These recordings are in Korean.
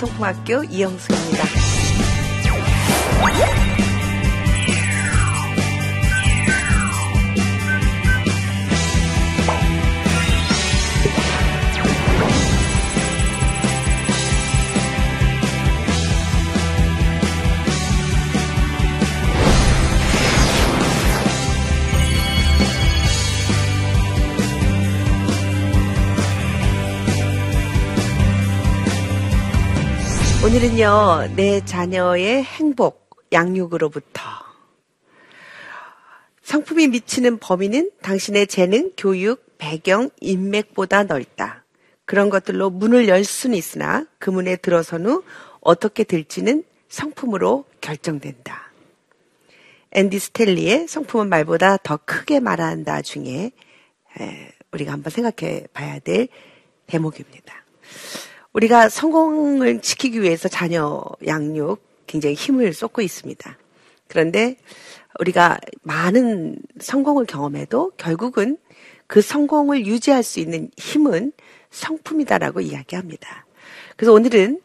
성품학교 이영수입니다. 오늘은요, 내 자녀의 행복, 양육으로부터. 성품이 미치는 범위는 당신의 재능, 교육, 배경, 인맥보다 넓다. 그런 것들로 문을 열 수는 있으나 그 문에 들어선 후 어떻게 될지는 성품으로 결정된다. 앤디 스텔리의 성품은 말보다 더 크게 말한다 중에 우리가 한번 생각해 봐야 될 대목입니다. 우리가 성공을 지키기 위해서 자녀 양육 굉장히 힘을 쏟고 있습니다. 그런데 우리가 많은 성공을 경험해도 결국은 그 성공을 유지할 수 있는 힘은 성품이다라고 이야기합니다. 그래서 오늘은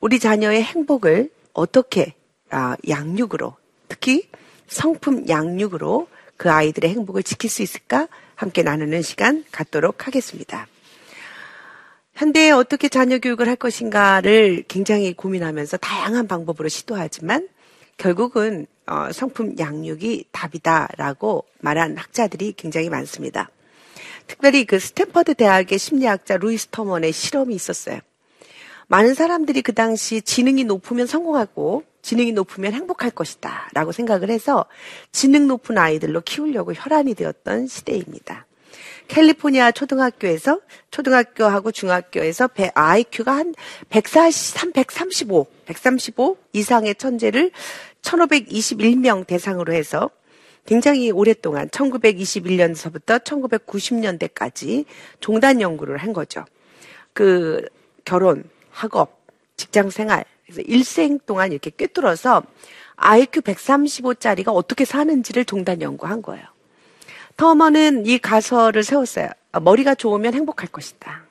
우리 자녀의 행복을 어떻게 아, 양육으로 특히 성품 양육으로 그 아이들의 행복을 지킬 수 있을까 함께 나누는 시간 갖도록 하겠습니다. 현대에 어떻게 자녀 교육을 할 것인가를 굉장히 고민하면서 다양한 방법으로 시도하지만 결국은 어, 성품 양육이 답이다라고 말한 학자들이 굉장히 많습니다. 특별히 그 스탠퍼드 대학의 심리학자 루이스 터먼의 실험이 있었어요. 많은 사람들이 그 당시 지능이 높으면 성공하고 지능이 높으면 행복할 것이다 라고 생각을 해서 지능 높은 아이들로 키우려고 혈안이 되었던 시대입니다. 캘리포니아 초등학교에서 초등학교하고 중학교에서 IQ가 한 143, 135, 135 이상의 천재를 1521명 대상으로 해서 굉장히 오랫동안 1921년서부터 1990년대까지 종단 연구를 한 거죠. 그 결혼, 학업, 직장 생활, 그래서 일생 동안 이렇게 꿰뚫어서 IQ 135짜리가 어떻게 사는지를 종단 연구한 거예요. 터머는 이 가설을 세웠어요. 아, 머리가 좋으면 행복할 것이다.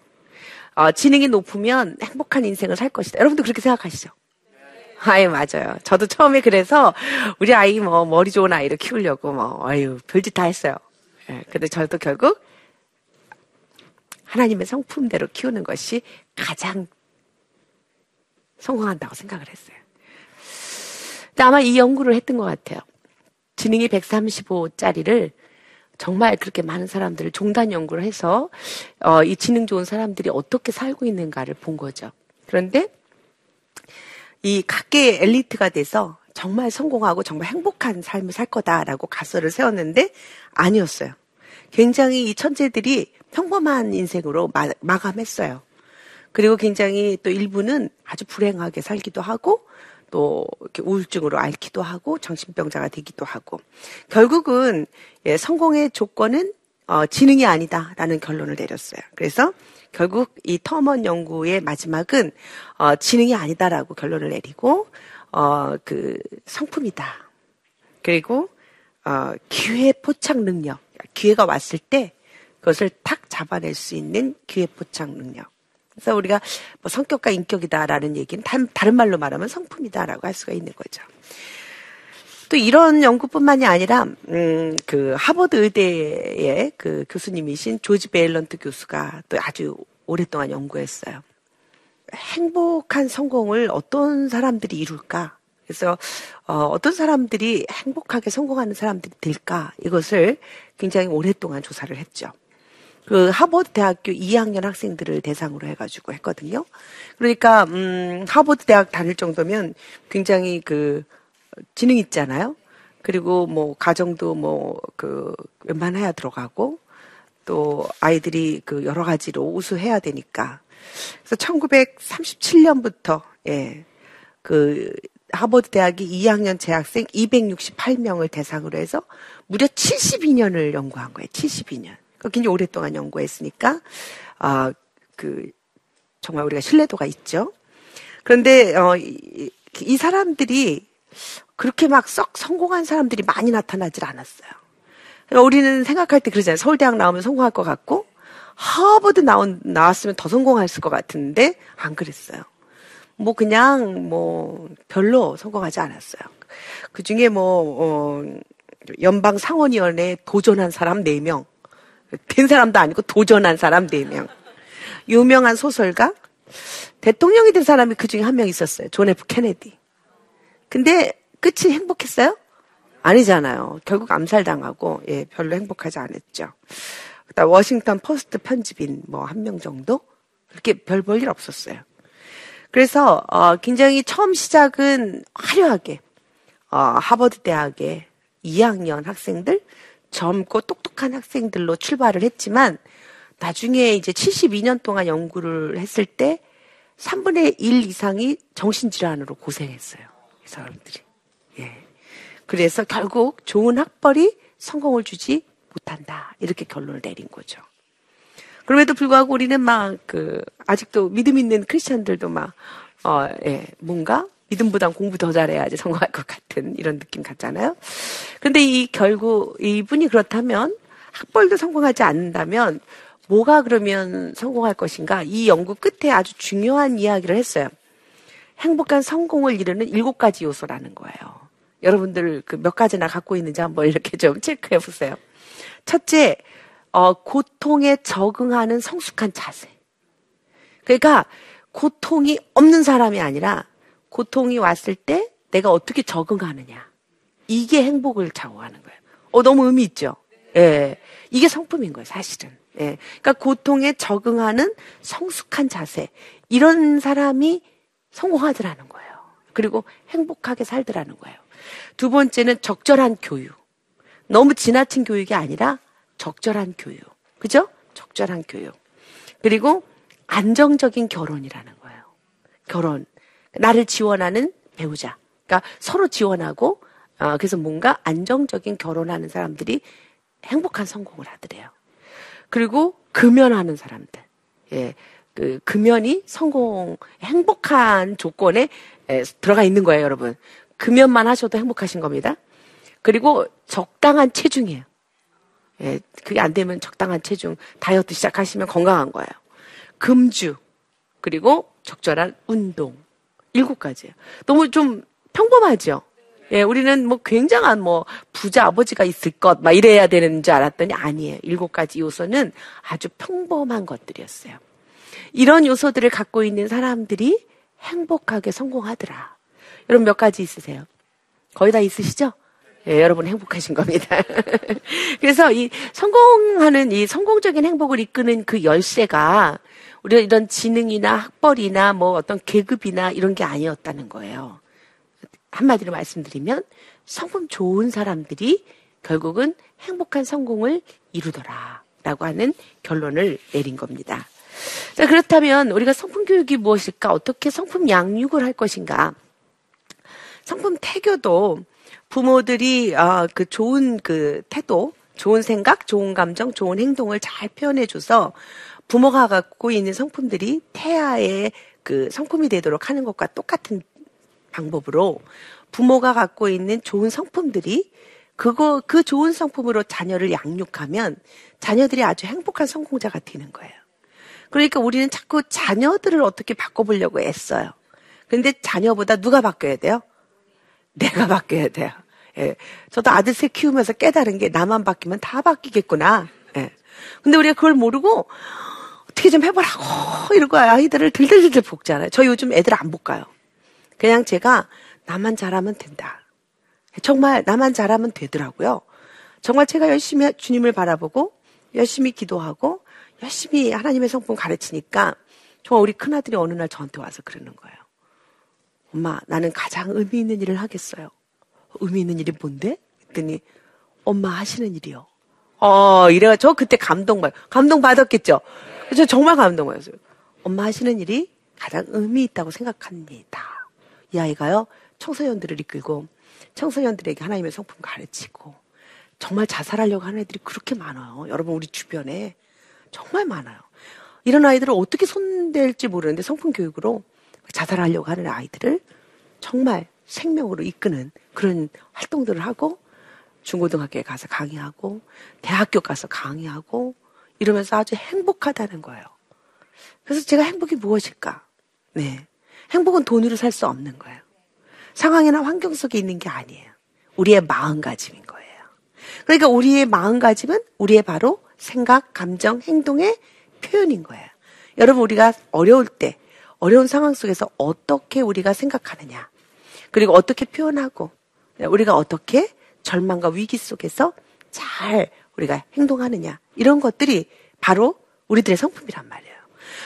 어, 지능이 높으면 행복한 인생을 살 것이다. 여러분도 그렇게 생각하시죠? 아예 맞아요. 저도 처음에 그래서 우리 아이 뭐 머리 좋은 아이를 키우려고 뭐 아유 별짓 다 했어요. 예, 근데 저도 결국 하나님의 성품대로 키우는 것이 가장 성공한다고 생각을 했어요. 근데 아마 이 연구를 했던 것 같아요. 지능이 135짜리를 정말 그렇게 많은 사람들을 종단 연구를 해서 어, 이 지능 좋은 사람들이 어떻게 살고 있는가를 본 거죠. 그런데 이 각계의 엘리트가 돼서 정말 성공하고 정말 행복한 삶을 살 거다라고 가설을 세웠는데 아니었어요. 굉장히 이 천재들이 평범한 인생으로 마, 마감했어요. 그리고 굉장히 또 일부는 아주 불행하게 살기도 하고 또 이렇게 우울증으로 앓기도 하고 정신병자가 되기도 하고 결국은 예, 성공의 조건은 어, 지능이 아니다라는 결론을 내렸어요. 그래서 결국 이 터먼 연구의 마지막은 어, 지능이 아니다라고 결론을 내리고 어, 그 성품이다. 그리고 어, 기회 포착 능력, 기회가 왔을 때 그것을 탁 잡아낼 수 있는 기회 포착 능력. 그래서 우리가 뭐 성격과 인격이다라는 얘기는 다른 말로 말하면 성품이다라고 할 수가 있는 거죠. 또 이런 연구뿐만이 아니라 음, 그 하버드 의대의 그 교수님이신 조지 베일런트 교수가 또 아주 오랫동안 연구했어요. 행복한 성공을 어떤 사람들이 이룰까? 그래서 어, 어떤 사람들이 행복하게 성공하는 사람들이 될까? 이것을 굉장히 오랫동안 조사를 했죠. 그 하버드 대학교 2학년 학생들을 대상으로 해가지고 했거든요. 그러니까 음 하버드 대학 다닐 정도면 굉장히 그 지능 있잖아요. 그리고 뭐 가정도 뭐 그 웬만해야 들어가고 또 아이들이 그 여러 가지로 우수해야 되니까. 그래서 1937년부터 예. 그 하버드 대학이 2학년 재학생 268명을 대상으로 해서 무려 72년을 연구한 거예요. 72년. 굉장히 오랫동안 연구했으니까 아, 그 정말 우리가 신뢰도가 있죠. 그런데 어, 이, 이 사람들이 그렇게 막 썩 성공한 사람들이 많이 나타나질 않았어요. 그러니까 우리는 생각할 때 그러잖아요. 서울대학 나오면 성공할 것 같고 하버드 나온, 나왔으면 더 성공했을 것 같은데 안 그랬어요. 뭐 그냥 뭐 별로 성공하지 않았어요. 그 중에 뭐, 어, 연방 상원위원회에 도전한 사람 4명. 된 사람도 아니고 도전한 사람 4명. 유명한 소설가? 대통령이 된 사람이 그 중에 한 명 있었어요. 존 F. 케네디. 근데 끝이 행복했어요? 아니잖아요. 결국 암살당하고, 예, 별로 행복하지 않았죠. 그다음 워싱턴 포스트 편집인 뭐 한 명 정도? 그렇게 별 볼 일 없었어요. 그래서, 어, 굉장히 처음 시작은 화려하게, 어, 하버드 대학의 2학년 학생들, 젊고 똑똑 한 학생들로 출발을 했지만, 나중에 이제 72년 동안 연구를 했을 때 3분의 1 이상이 정신질환으로 고생했어요. 이 사람들이. 예. 그래서 결국 좋은 학벌이 성공을 주지 못한다. 이렇게 결론을 내린 거죠. 그럼에도 불구하고 우리는 막, 그, 아직도 믿음 있는 크리스천들도 막, 어, 예, 뭔가 믿음보단 공부 더 잘해야지 성공할 것 같은 이런 느낌 같잖아요. 근데 이 결국 이분이 그렇다면 학벌도 성공하지 않는다면 뭐가 그러면 성공할 것인가? 이 연구 끝에 아주 중요한 이야기를 했어요. 행복한 성공을 이루는 일곱 가지 요소라는 거예요. 여러분들 그 몇 가지나 갖고 있는지 한번 이렇게 좀 체크해 보세요. 첫째, 어, 고통에 적응하는 성숙한 자세. 그러니까 고통이 없는 사람이 아니라 고통이 왔을 때 내가 어떻게 적응하느냐. 이게 행복을 좌우하는 거예요. 어, 너무 의미 있죠? 예. 이게 성품인 거예요, 사실은. 예. 그러니까 고통에 적응하는 성숙한 자세. 이런 사람이 성공하더라는 거예요. 그리고 행복하게 살더라는 거예요. 두 번째는 적절한 교육. 너무 지나친 교육이 아니라 적절한 교육. 그죠? 적절한 교육. 그리고 안정적인 결혼이라는 거예요. 결혼. 나를 지원하는 배우자. 그러니까 서로 지원하고, 어, 그래서 뭔가 안정적인 결혼하는 사람들이 행복한 성공을 하더래요. 그리고 금연하는 사람들. 예. 그 금연이 성공, 행복한 조건에 에, 들어가 있는 거예요, 여러분. 금연만 하셔도 행복하신 겁니다. 그리고 적당한 체중이에요. 예, 그게 안 되면 적당한 체중, 다이어트 시작하시면 건강한 거예요. 금주, 그리고 적절한 운동. 일곱 가지예요. 너무 좀 평범하죠? 예, 우리는 뭐 굉장한 뭐 부자 아버지가 있을 것, 막 이래야 되는 줄 알았더니 아니에요. 일곱 가지 요소는 아주 평범한 것들이었어요. 이런 요소들을 갖고 있는 사람들이 행복하게 성공하더라. 여러분 몇 가지 있으세요? 거의 다 있으시죠? 예, 여러분 행복하신 겁니다. 그래서 이 성공하는 이 성공적인 행복을 이끄는 그 열쇠가 우리가 이런 지능이나 학벌이나 뭐 어떤 계급이나 이런 게 아니었다는 거예요. 한마디로 말씀드리면 성품 좋은 사람들이 결국은 행복한 성공을 이루더라. 라고 하는 결론을 내린 겁니다. 자, 그렇다면 우리가 성품 교육이 무엇일까? 어떻게 성품 양육을 할 것인가? 성품 태교도 부모들이 아, 그 좋은 그 태도, 좋은 생각, 좋은 감정, 좋은 행동을 잘 표현해줘서 부모가 갖고 있는 성품들이 태아의 그 성품이 되도록 하는 것과 똑같은 방법으로 부모가 갖고 있는 좋은 성품들이 그거 그 좋은 성품으로 자녀를 양육하면 자녀들이 아주 행복한 성공자가 되는 거예요. 그러니까 우리는 자꾸 자녀들을 어떻게 바꿔보려고 애써요. 근데 자녀보다 누가 바뀌어야 돼요? 내가 바뀌어야 돼요. 예. 저도 아들 셋 키우면서 깨달은 게 나만 바뀌면 다 바뀌겠구나. 예. 근데 우리가 그걸 모르고 어떻게 좀 해보라고 이러고 아이들을 들들들들 볶잖아요. 저 요즘 애들 안 볶아요. 그냥 제가 나만 잘하면 된다. 정말 나만 잘하면 되더라고요. 정말 제가 열심히 주님을 바라보고 열심히 기도하고 열심히 하나님의 성품 가르치니까 정말 우리 큰아들이 어느 날 저한테 와서 그러는 거예요. 엄마, 나는 가장 의미 있는 일을 하겠어요. 의미 있는 일이 뭔데? 그랬더니, 엄마 하시는 일이요. 어, 이래가 저 그때 감동받, 감동받았겠죠? 저 정말 감동받았어요. 엄마 하시는 일이 가장 의미 있다고 생각합니다. 이 아이가요, 청소년들을 이끌고, 청소년들에게 하나님의 성품 가르치고, 정말 자살하려고 하는 애들이 그렇게 많아요. 여러분, 우리 주변에. 정말 많아요. 이런 아이들을 어떻게 손댈지 모르는데 성품 교육으로 자살하려고 하는 아이들을 정말 생명으로 이끄는 그런 활동들을 하고 중고등학교에 가서 강의하고 대학교 가서 강의하고 이러면서 아주 행복하다는 거예요. 그래서 제가 행복이 무엇일까? 네. 행복은 돈으로 살 수 없는 거예요. 상황이나 환경 속에 있는 게 아니에요. 우리의 마음가짐인 거예요. 그러니까 우리의 마음가짐은 우리의 바로 생각, 감정, 행동의 표현인 거예요. 여러분, 우리가 어려울 때, 어려운 상황 속에서 어떻게 우리가 생각하느냐, 그리고 어떻게 표현하고, 우리가 어떻게 절망과 위기 속에서 잘 우리가 행동하느냐, 이런 것들이 바로 우리들의 성품이란 말이에요.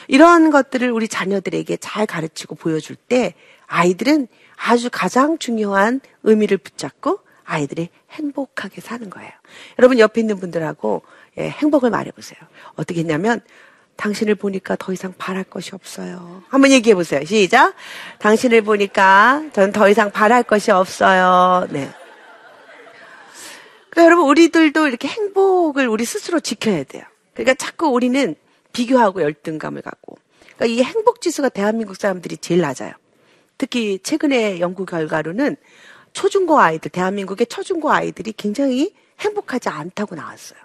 이런 것들을 우리 자녀들에게 잘 가르치고 보여줄 때 아이들은 아주 가장 중요한 의미를 붙잡고 아이들이 행복하게 사는 거예요. 여러분 옆에 있는 분들하고 예, 행복을 말해보세요. 어떻게 했냐면 당신을 보니까 더 이상 바랄 것이 없어요. 한번 얘기해 보세요. 시작. 당신을 보니까 전 더 이상 바랄 것이 없어요. 네. 그러니까 여러분 우리들도 이렇게 행복을 우리 스스로 지켜야 돼요. 그러니까 자꾸 우리는 비교하고 열등감을 갖고. 그러니까 이 행복 지수가 대한민국 사람들이 제일 낮아요. 특히 최근에 연구 결과로는 초중고 아이들, 대한민국의 초중고 아이들이 굉장히 행복하지 않다고 나왔어요.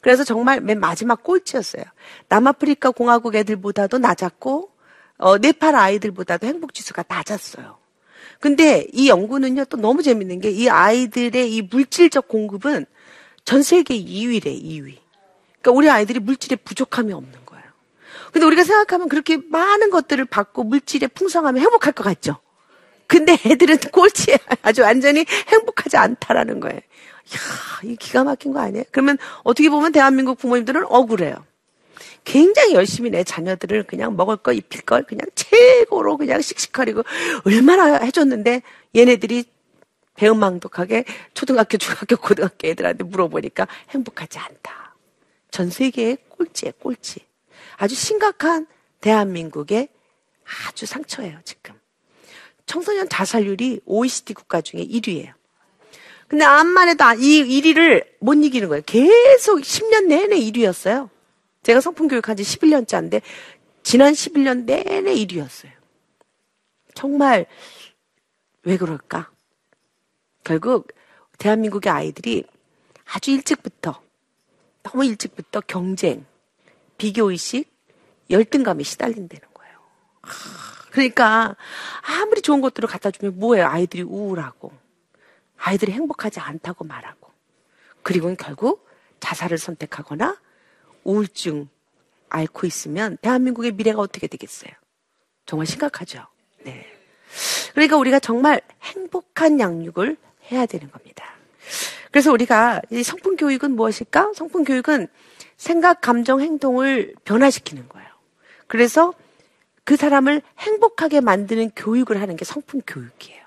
그래서 정말 맨 마지막 꼴찌였어요. 남아프리카 공화국 애들보다도 낮았고, 어, 네팔 아이들보다도 행복 지수가 낮았어요. 근데 이 연구는요, 또 너무 재밌는 게 이 아이들의 이 물질적 공급은 전 세계 2위래, 2위. 그러니까 우리 아이들이 물질에 부족함이 없는 거예요. 근데 우리가 생각하면 그렇게 많은 것들을 받고 물질에 풍성하면 행복할 것 같죠? 근데 애들은 꼴찌에 아주 완전히 행복하지 않다라는 거예요. 이야, 이 기가 막힌 거 아니에요? 그러면 어떻게 보면 대한민국 부모님들은 억울해요. 굉장히 열심히 내 자녀들을 그냥 먹을 거 입힐 걸 그냥 최고로 그냥 씩씩거리고 얼마나 해줬는데 얘네들이 배은망덕하게 초등학교, 중학교, 고등학교 애들한테 물어보니까 행복하지 않다. 전 세계의 꼴찌에 꼴찌. 아주 심각한 대한민국의 아주 상처예요, 지금. 청소년 자살률이 OECD 국가 중에 1위예요. 근데 암만 해도 이 1위를 못 이기는 거예요. 계속 10년 내내 1위였어요. 제가 성품 교육한 지 11년째인데 지난 11년 내내 1위였어요. 정말 왜 그럴까? 결국 대한민국의 아이들이 아주 일찍부터 너무 일찍부터 경쟁, 비교의식, 열등감에 시달린다는 거예요. 그러니까 아무리 좋은 것들을 갖다 주면 뭐예요? 아이들이 우울하고 아이들이 행복하지 않다고 말하고 그리고는 결국 자살을 선택하거나 우울증 앓고 있으면 대한민국의 미래가 어떻게 되겠어요? 정말 심각하죠. 네. 그러니까 우리가 정말 행복한 양육을 해야 되는 겁니다. 그래서 우리가 이 성품 교육은 무엇일까? 성품 교육은 생각, 감정, 행동을 변화시키는 거예요. 그래서 그 사람을 행복하게 만드는 교육을 하는 게 성품 교육이에요.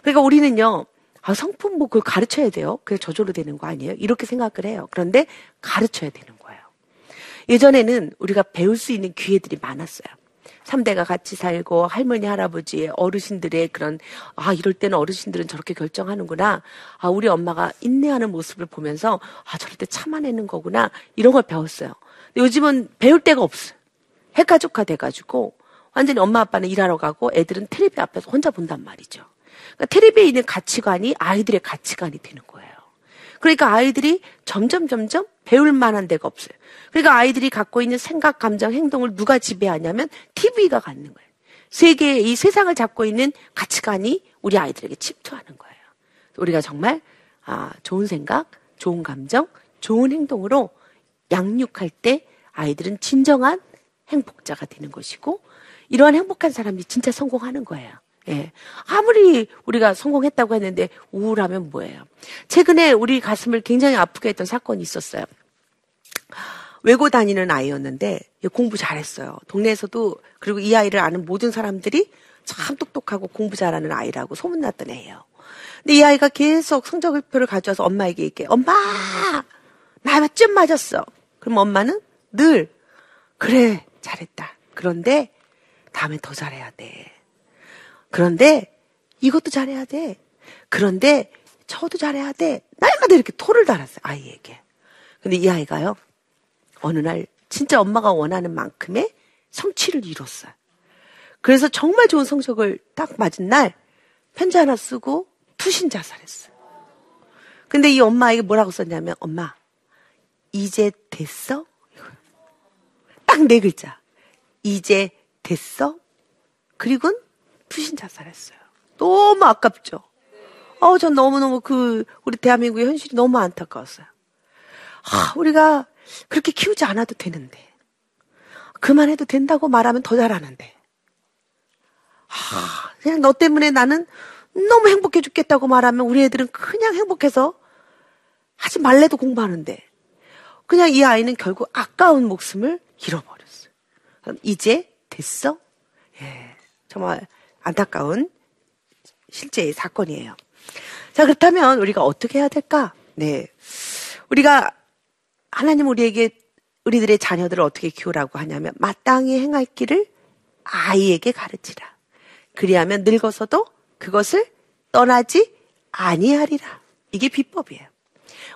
그러니까 우리는요, 아, 성품 뭐 그걸 가르쳐야 돼요. 그게 저절로 되는 거 아니에요? 이렇게 생각을 해요. 그런데 가르쳐야 되는 거예요. 예전에는 우리가 배울 수 있는 기회들이 많았어요. 3대가 같이 살고 할머니, 할아버지의 어르신들의 그런, 아, 이럴 때는 어르신들은 저렇게 결정하는구나. 아, 우리 엄마가 인내하는 모습을 보면서, 아, 저럴 때 참아내는 거구나. 이런 걸 배웠어요. 요즘은 배울 데가 없어요. 핵가족화 돼가지고, 완전히 엄마 아빠는 일하러 가고 애들은 텔레비 앞에서 혼자 본단 말이죠. 그러니까 텔레비에 있는 가치관이 아이들의 가치관이 되는 거예요. 그러니까 아이들이 점점 점점 배울 만한 데가 없어요. 그러니까 아이들이 갖고 있는 생각, 감정, 행동을 누가 지배하냐면 TV가 갖는 거예요. 세계의 이 세상을 잡고 있는 가치관이 우리 아이들에게 침투하는 거예요. 우리가 정말 아, 좋은 생각, 좋은 감정, 좋은 행동으로 양육할 때 아이들은 진정한 행복자가 되는 것이고 이러한 행복한 사람이 진짜 성공하는 거예요. 예. 아무리 우리가 성공했다고 했는데 우울하면 뭐예요? 최근에 우리 가슴을 굉장히 아프게 했던 사건이 있었어요. 외고 다니는 아이였는데 공부 잘했어요. 동네에서도 그리고 이 아이를 아는 모든 사람들이 참 똑똑하고 공부 잘하는 아이라고 소문났던 애예요. 근데 이 아이가 계속 성적표를 가져와서 엄마에게 얘기해. 엄마! 나좀 맞았어. 그럼 엄마는 늘 그래 잘했다. 그런데 다음에 더 잘해야 돼. 그런데 이것도 잘해야 돼. 그런데 저도 잘해야 돼. 날마다 이렇게 토를 달았어요. 아이에게. 근데 이 아이가요. 어느 날 진짜 엄마가 원하는 만큼의 성취를 이뤘어요. 그래서 정말 좋은 성적을 딱 맞은 날 편지 하나 쓰고 투신 자살했어요. 근데 이 엄마에게 뭐라고 썼냐면 엄마 이제 됐어? 딱 네 글자. 이제 됐어? 그리고는 슬프신 자살했어요. 너무 아깝죠? 어, 전 너무너무 그, 우리 대한민국의 현실이 너무 안타까웠어요. 아, 우리가 그렇게 키우지 않아도 되는데. 그만해도 된다고 말하면 더 잘하는데. 아, 그냥 너 때문에 나는 너무 행복해 죽겠다고 말하면 우리 애들은 그냥 행복해서 하지 말래도 공부하는데. 그냥 이 아이는 결국 아까운 목숨을 잃어버렸어요. 이제 됐어? 예, 정말 안타까운 실제의 사건이에요. 자, 그렇다면 우리가 어떻게 해야 될까? 네. 우리가 하나님 우리에게 우리들의 자녀들을 어떻게 키우라고 하냐면 마땅히 행할 길을 아이에게 가르치라. 그리하면 늙어서도 그것을 떠나지 아니하리라. 이게 비법이에요.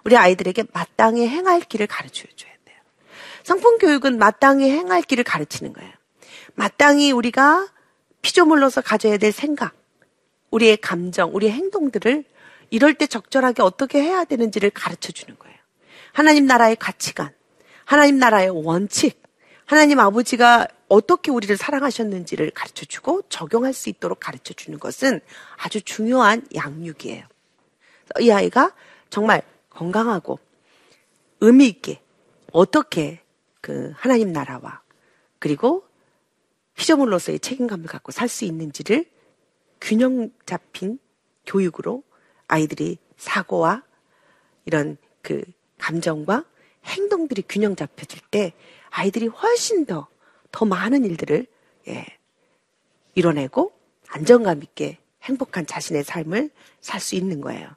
우리 아이들에게 마땅히 행할 길을 가르쳐 줘야 돼요. 성품 교육은 마땅히 행할 길을 가르치는 거예요. 마땅히 우리가 피조물로서 가져야 될 생각, 우리의 감정, 우리의 행동들을 이럴 때 적절하게 어떻게 해야 되는지를 가르쳐 주는 거예요. 하나님 나라의 가치관, 하나님 나라의 원칙, 하나님 아버지가 어떻게 우리를 사랑하셨는지를 가르쳐 주고 적용할 수 있도록 가르쳐 주는 것은 아주 중요한 양육이에요. 이 아이가 정말 건강하고 의미 있게 어떻게 그 하나님 나라와 그리고 피조물로서의 책임감을 갖고 살 수 있는지를 균형 잡힌 교육으로 아이들이 사고와 이런 그 감정과 행동들이 균형 잡혀질 때 아이들이 훨씬 더, 더 많은 일들을, 예, 이뤄내고 안정감 있게 행복한 자신의 삶을 살 수 있는 거예요.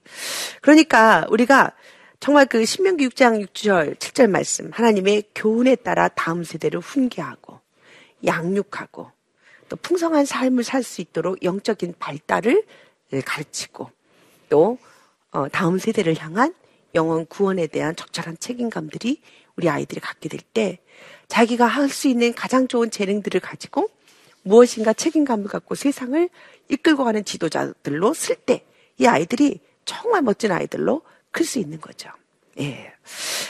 그러니까 우리가 정말 그 신명기 6장 6절, 7절 말씀, 하나님의 교훈에 따라 다음 세대를 훈계하고, 양육하고, 또 풍성한 삶을 살 수 있도록 영적인 발달을 가르치고, 또 어, 다음 세대를 향한 영원 구원에 대한 적절한 책임감들이 우리 아이들이 갖게 될 때 자기가 할 수 있는 가장 좋은 재능들을 가지고 무엇인가 책임감을 갖고 세상을 이끌고 가는 지도자들로 쓸 때 이 아이들이 정말 멋진 아이들로 클 수 있는 거죠. 예.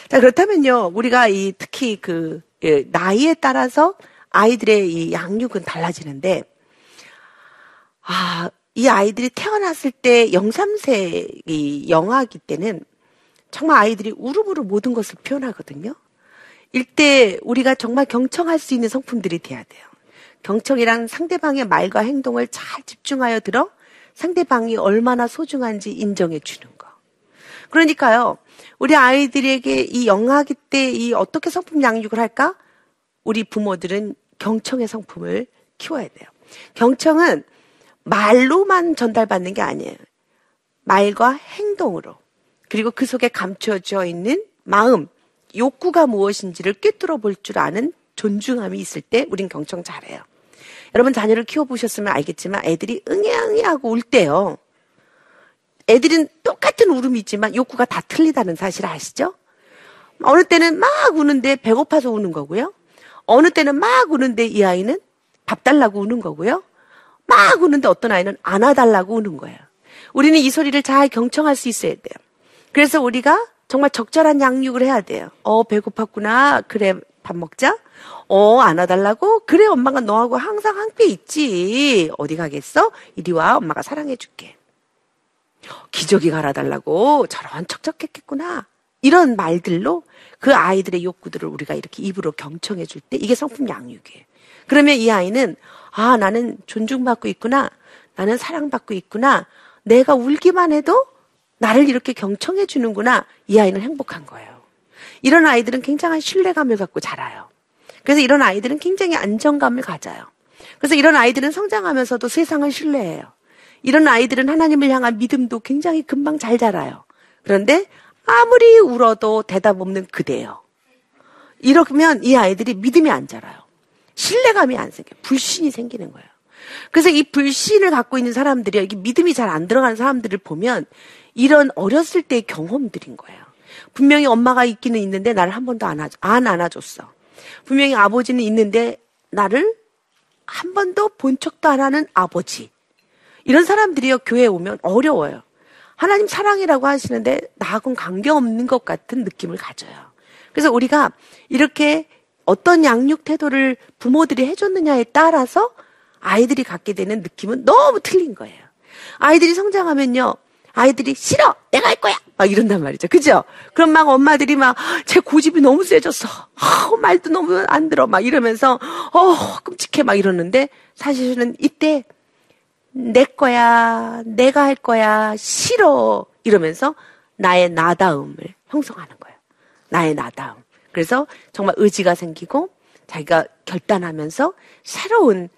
자, 그렇다면요, 우리가 이 특히 그, 예, 나이에 따라서 아이들의 이 양육은 달라지는데, 아, 이 아이들이 태어났을 때 0, 3세 이 영아기 때는 정말 아이들이 우르르 모든 것을 표현하거든요. 일때 우리가 정말 경청할 수 있는 성품들이 돼야 돼요. 경청이란 상대방의 말과 행동을 잘 집중하여 들어 상대방이 얼마나 소중한지 인정해 주는 거. 그러니까요, 우리 아이들에게 이 영아기 때 이 어떻게 성품 양육을 할까? 우리 부모들은 경청의 성품을 키워야 돼요. 경청은 말로만 전달받는 게 아니에요. 말과 행동으로. 그리고 그 속에 감춰져 있는 마음, 욕구가 무엇인지를 꿰뚫어 볼 줄 아는 존중함이 있을 때 우린 경청 잘해요. 여러분 자녀를 키워보셨으면 알겠지만 애들이 응애응애 하고 울 때요. 애들은 똑같은 울음이 있지만 욕구가 다 틀리다는 사실 아시죠? 어느 때는 막 우는데 배고파서 우는 거고요. 어느 때는 막 우는데 이 아이는 밥 달라고 우는 거고요. 막 우는데 어떤 아이는 안아달라고 우는 거예요. 우리는 이 소리를 잘 경청할 수 있어야 돼요. 그래서 우리가 정말 적절한 양육을 해야 돼요. 어, 배고팠구나. 그래, 밥 먹자. 어, 안아달라고? 그래, 엄마가 너하고 항상 함께 있지. 어디 가겠어? 이리 와. 엄마가 사랑해줄게. 기저귀 갈아달라고? 저런 척척했겠구나. 이런 말들로 그 아이들의 욕구들을 우리가 이렇게 입으로 경청해 줄 때 이게 성품 양육이에요. 그러면 이 아이는 아, 나는 존중받고 있구나. 나는 사랑받고 있구나. 내가 울기만 해도 나를 이렇게 경청해 주는구나. 이 아이는 행복한 거예요. 이런 아이들은 굉장한 신뢰감을 갖고 자라요. 그래서 이런 아이들은 굉장히 안정감을 가져요. 그래서 이런 아이들은 성장하면서도 세상을 신뢰해요. 이런 아이들은 하나님을 향한 믿음도 굉장히 금방 잘 자라요. 그런데 아무리 울어도 대답 없는 그대요. 이러면 이 아이들이 믿음이 안 자라요. 신뢰감이 안 생겨요. 불신이 생기는 거예요. 그래서 이 불신을 갖고 있는 사람들이 이게 믿음이 잘 안 들어가는 사람들을 보면 이런 어렸을 때의 경험들인 거예요. 분명히 엄마가 있기는 있는데 나를 한 번도 안, 안 안아줬어. 분명히 아버지는 있는데 나를 한 번도 본 척도 안 하는 아버지. 이런 사람들이요, 교회에 오면 어려워요. 하나님 사랑이라고 하시는데 나하고는 관계없는 것 같은 느낌을 가져요. 그래서 우리가 이렇게 어떤 양육 태도를 부모들이 해줬느냐에 따라서 아이들이 갖게 되는 느낌은 너무 틀린 거예요. 아이들이 성장하면요. 아이들이 싫어! 내가 할 거야! 막 이런단 말이죠. 그죠? 그럼 막 엄마들이 막, 제 고집이 너무 세졌어. 어, 말도 너무 안 들어. 막 이러면서, 어, 끔찍해. 막 이러는데, 사실은 이때, 내 거야, 내가 할 거야, 싫어. 이러면서 나의 나다움을 형성하는 거예요. 나의 나다움. 그래서 정말 의지가 생기고, 자기가 결단하면서 새로운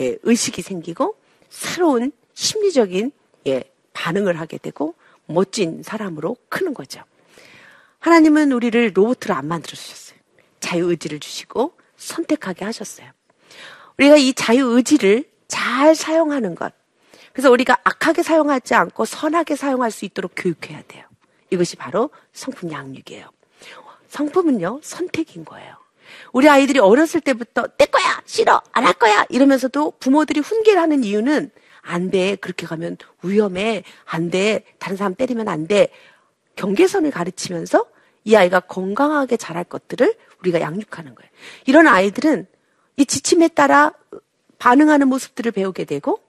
예, 의식이 생기고, 새로운 심리적인 예, 반응을 하게 되고 멋진 사람으로 크는 거죠. 하나님은 우리를 로봇으로 안 만들어 주셨어요. 자유 의지를 주시고 선택하게 하셨어요. 우리가 이 자유 의지를 잘 사용하는 것. 그래서 우리가 악하게 사용하지 않고 선하게 사용할 수 있도록 교육해야 돼요. 이것이 바로 성품 양육이에요. 성품은요, 선택인 거예요. 우리 아이들이 어렸을 때부터 내 거야! 싫어! 안 할 거야! 이러면서도 부모들이 훈계를 하는 이유는 안 돼. 그렇게 가면 위험해. 안 돼. 다른 사람 때리면 안 돼. 경계선을 가르치면서 이 아이가 건강하게 자랄 것들을 우리가 양육하는 거예요. 이런 아이들은 이 지침에 따라 반응하는 모습들을 배우게 되고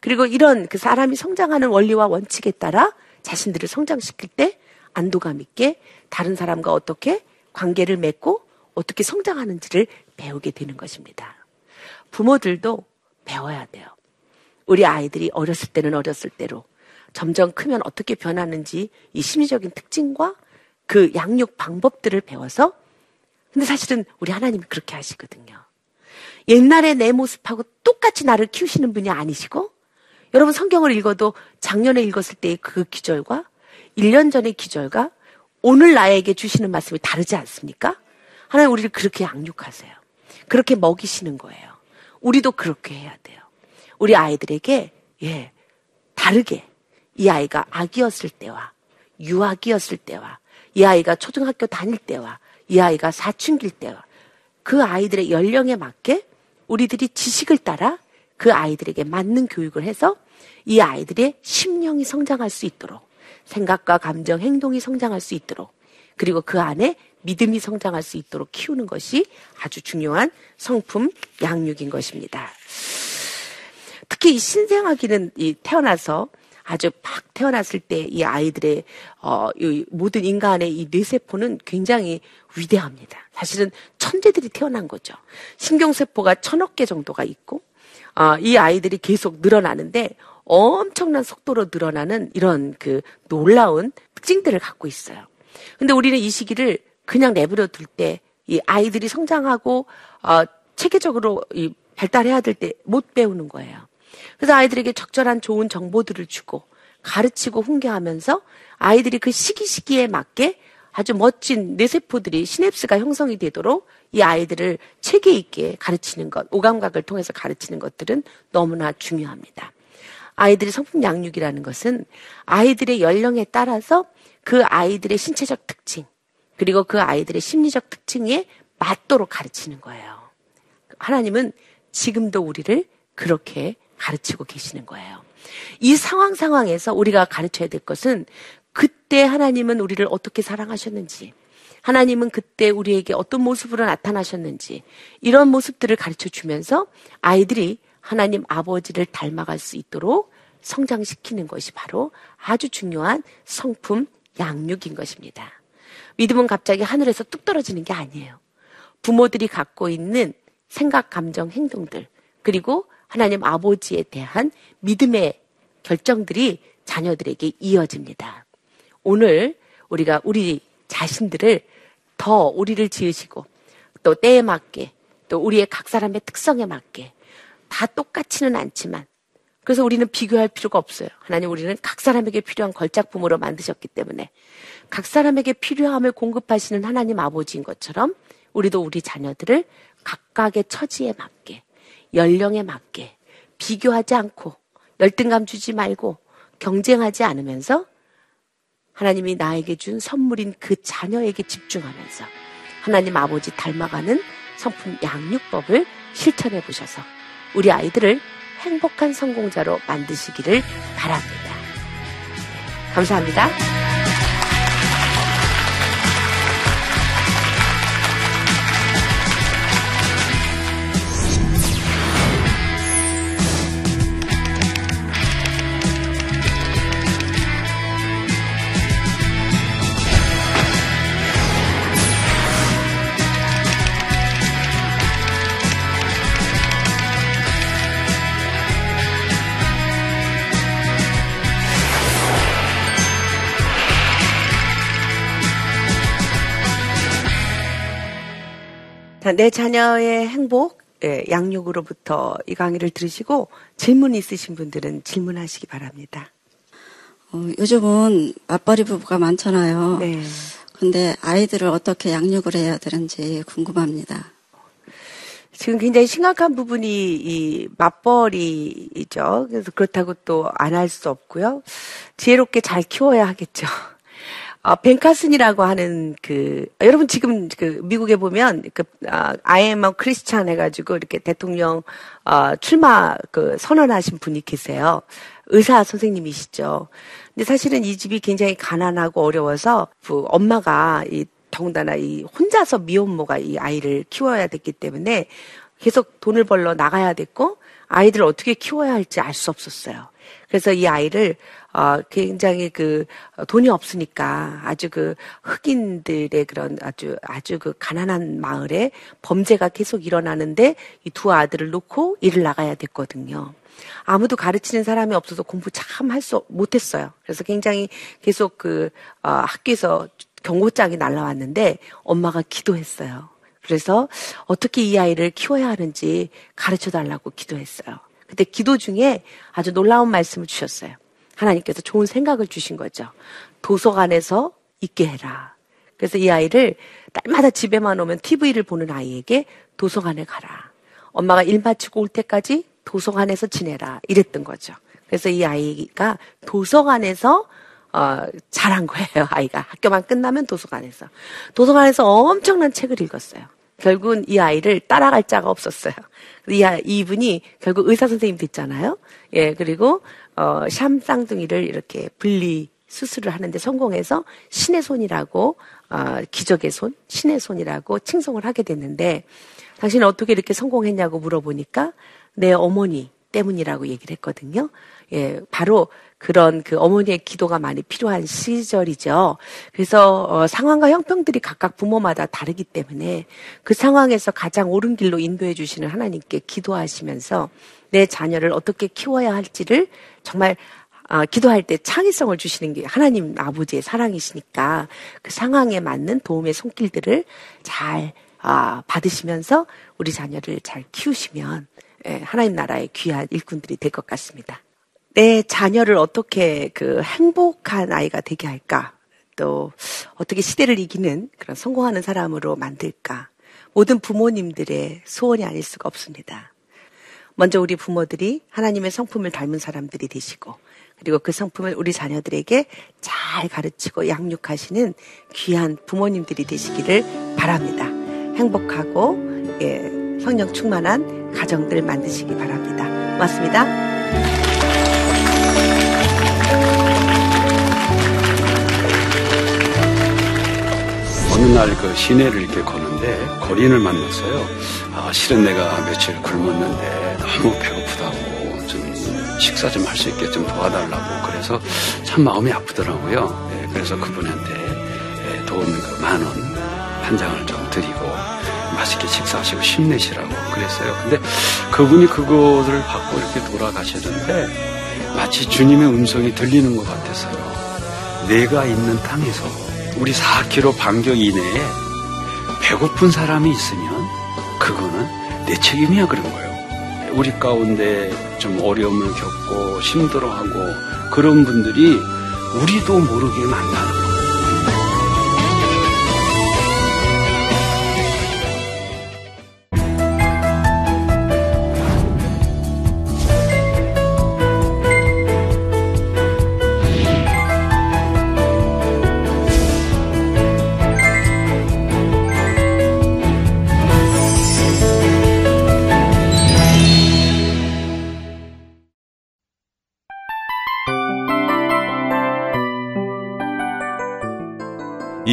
그리고 이런 그 사람이 성장하는 원리와 원칙에 따라 자신들을 성장시킬 때 안도감 있게 다른 사람과 어떻게 관계를 맺고 어떻게 성장하는지를 배우게 되는 것입니다. 부모들도 배워야 돼요. 우리 아이들이 어렸을 때는 어렸을 때로 점점 크면 어떻게 변하는지 이 심리적인 특징과 그 양육 방법들을 배워서 근데 사실은 우리 하나님이 그렇게 하시거든요. 옛날에 내 모습하고 똑같이 나를 키우시는 분이 아니시고 여러분 성경을 읽어도 작년에 읽었을 때의 그 기절과 1년 전의 기절과 오늘 나에게 주시는 말씀이 다르지 않습니까? 하나님 우리를 그렇게 양육하세요. 그렇게 먹이시는 거예요. 우리도 그렇게 해야 돼요. 우리 아이들에게 예 다르게 이 아이가 아기였을 때와 유아기였을 때와 이 아이가 초등학교 다닐 때와 이 아이가 사춘기일 때와 그 아이들의 연령에 맞게 우리들이 지식을 따라 그 아이들에게 맞는 교육을 해서 이 아이들의 심령이 성장할 수 있도록 생각과 감정, 행동이 성장할 수 있도록 그리고 그 안에 믿음이 성장할 수 있도록 키우는 것이 아주 중요한 성품 양육인 것입니다. 특히 이 신생아기는 이 태어나서 아주 막 태어났을 때 이 아이들의 어, 이 모든 인간의 이 뇌세포는 굉장히 위대합니다. 사실은 천재들이 태어난 거죠. 신경세포가 천억 개 정도가 있고 어, 이 아이들이 계속 늘어나는데 엄청난 속도로 늘어나는 이런 그 놀라운 특징들을 갖고 있어요. 근데 우리는 이 시기를 그냥 내버려 둘 때 이 아이들이 성장하고 어, 체계적으로 이 발달해야 될 때 못 배우는 거예요. 그래서 아이들에게 적절한 좋은 정보들을 주고 가르치고 훈계하면서 아이들이 그 시기 시기에 맞게 아주 멋진 뇌세포들이 시냅스가 형성이 되도록 이 아이들을 체계 있게 가르치는 것, 오감각을 통해서 가르치는 것들은 너무나 중요합니다. 아이들의 성품 양육이라는 것은 아이들의 연령에 따라서 그 아이들의 신체적 특징, 그리고 그 아이들의 심리적 특징에 맞도록 가르치는 거예요. 하나님은 지금도 우리를 그렇게 가르치고 계시는 거예요. 이 상황 상황에서 우리가 가르쳐야 될 것은 그때 하나님은 우리를 어떻게 사랑하셨는지, 하나님은 그때 우리에게 어떤 모습으로 나타나셨는지, 이런 모습들을 가르쳐 주면서 아이들이 하나님 아버지를 닮아갈 수 있도록 성장시키는 것이 바로 아주 중요한 성품 양육인 것입니다. 믿음은 갑자기 하늘에서 뚝 떨어지는 게 아니에요. 부모들이 갖고 있는 생각, 감정, 행동들, 그리고 하나님 아버지에 대한 믿음의 결정들이 자녀들에게 이어집니다. 오늘 우리가 우리 자신들을 더 우리를 지으시고 또 때에 맞게 또 우리의 각 사람의 특성에 맞게 다 똑같지는 않지만 그래서 우리는 비교할 필요가 없어요. 하나님 우리는 각 사람에게 필요한 걸작 부모로 만드셨기 때문에 각 사람에게 필요함을 공급하시는 하나님 아버지인 것처럼 우리도 우리 자녀들을 각각의 처지에 맞게 연령에 맞게 비교하지 않고 열등감 주지 말고 경쟁하지 않으면서 하나님이 나에게 준 선물인 그 자녀에게 집중하면서 하나님 아버지 닮아가는 성품 양육법을 실천해 보셔서 우리 아이들을 행복한 성공자로 만드시기를 바랍니다. 감사합니다. 내 자녀의 행복, 예, 양육으로부터 이 강의를 들으시고 질문 있으신 분들은 질문하시기 바랍니다. 어, 요즘은 맞벌이 부부가 많잖아요. 네. 근데 아이들을 어떻게 양육을 해야 되는지 궁금합니다. 지금 굉장히 심각한 부분이 이 맞벌이죠. 그래서 그렇다고 또 안 할 수 없고요. 지혜롭게 잘 키워야 하겠죠. 어, 벤카슨이라고 하는 그 여러분 지금 그 미국에 보면 그 아, 아이엠 크리스찬 해가지고 이렇게 대통령 어, 출마 그 선언하신 분이 계세요. 의사 선생님이시죠. 근데 사실은 이 집이 굉장히 가난하고 어려워서 그 엄마가 이 더군다나 이 혼자서 미혼모가 이 아이를 키워야 됐기 때문에 계속 돈을 벌러 나가야 됐고 아이들을 어떻게 키워야 할지 알 수 없었어요. 그래서 이 아이를 어, 굉장히 그 돈이 없으니까 아주 그 흑인들의 그런 아주 아주 그 가난한 마을에 범죄가 계속 일어나는데 이 두 아들을 놓고 일을 나가야 됐거든요. 아무도 가르치는 사람이 없어서 공부 참 할 수 못했어요. 그래서 굉장히 계속 그 어, 학교에서 경고장이 날라왔는데 엄마가 기도했어요. 그래서 어떻게 이 아이를 키워야 하는지 가르쳐 달라고 기도했어요. 그때 기도 중에 아주 놀라운 말씀을 주셨어요. 하나님께서 좋은 생각을 주신 거죠. 도서관에서 있게 해라. 그래서 이 아이를 날마다 집에만 오면 TV를 보는 아이에게 도서관에 가라. 엄마가 일 마치고 올 때까지 도서관에서 지내라. 이랬던 거죠. 그래서 이 아이가 도서관에서 어, 자란 거예요. 아이가 학교만 끝나면 도서관에서 도서관에서 엄청난 책을 읽었어요. 결국은 이 아이를 따라갈 자가 없었어요. 이, 아, 이분이 결국 의사 선생님 됐잖아요. 예, 그리고 어, 샴 쌍둥이를 이렇게 분리 수술을 하는데 성공해서 신의 손이라고 어, 기적의 손, 신의 손이라고 칭송을 하게 됐는데 당신은 어떻게 이렇게 성공했냐고 물어보니까 내 어머니 때문이라고 얘기를 했거든요. 예, 바로 그런 그 어머니의 기도가 많이 필요한 시절이죠. 그래서 어, 상황과 형평들이 각각 부모마다 다르기 때문에 그 상황에서 가장 옳은 길로 인도해 주시는 하나님께 기도하시면서 내 자녀를 어떻게 키워야 할지를 정말 아, 기도할 때 창의성을 주시는 게 하나님 아버지의 사랑이시니까 그 상황에 맞는 도움의 손길들을 잘 아, 받으시면서 우리 자녀를 잘 키우시면 예, 하나님 나라의 귀한 일꾼들이 될 것 같습니다. 내 자녀를 어떻게 그 행복한 아이가 되게 할까? 또 어떻게 시대를 이기는 그런 성공하는 사람으로 만들까? 모든 부모님들의 소원이 아닐 수가 없습니다. 먼저 우리 부모들이 하나님의 성품을 닮은 사람들이 되시고 그리고 그 성품을 우리 자녀들에게 잘 가르치고 양육하시는 귀한 부모님들이 되시기를 바랍니다. 행복하고 예, 성령 충만한 가정들 만드시기 바랍니다. 고맙습니다. 어느 날 그 시내를 이렇게 거는 데 거리인을 만났어요. 아, 실은 내가 며칠 굶었는데 너무 배고프다고 좀 식사 좀 할 수 있게 좀 도와달라고 그래서 참 마음이 아프더라고요. 네, 그래서 그분한테 네, 돈그만 원 한 장을 좀 드리고 맛있게 식사하시고 힘내시라고 그랬어요. 근데 그분이 그것을 받고 이렇게 돌아가시는데 마치 주님의 음성이 들리는 것 같았어요. 내가 있는 땅에서 우리 4km 반경 이내에 배고픈 사람이 있으면 그거는 내 책임이야 그런 거예요. 우리 가운데 좀 어려움을 겪고 힘들어하고 그런 분들이 우리도 모르게 만나는 거예요.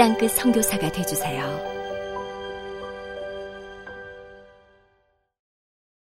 땅끝 성교사가 되주세요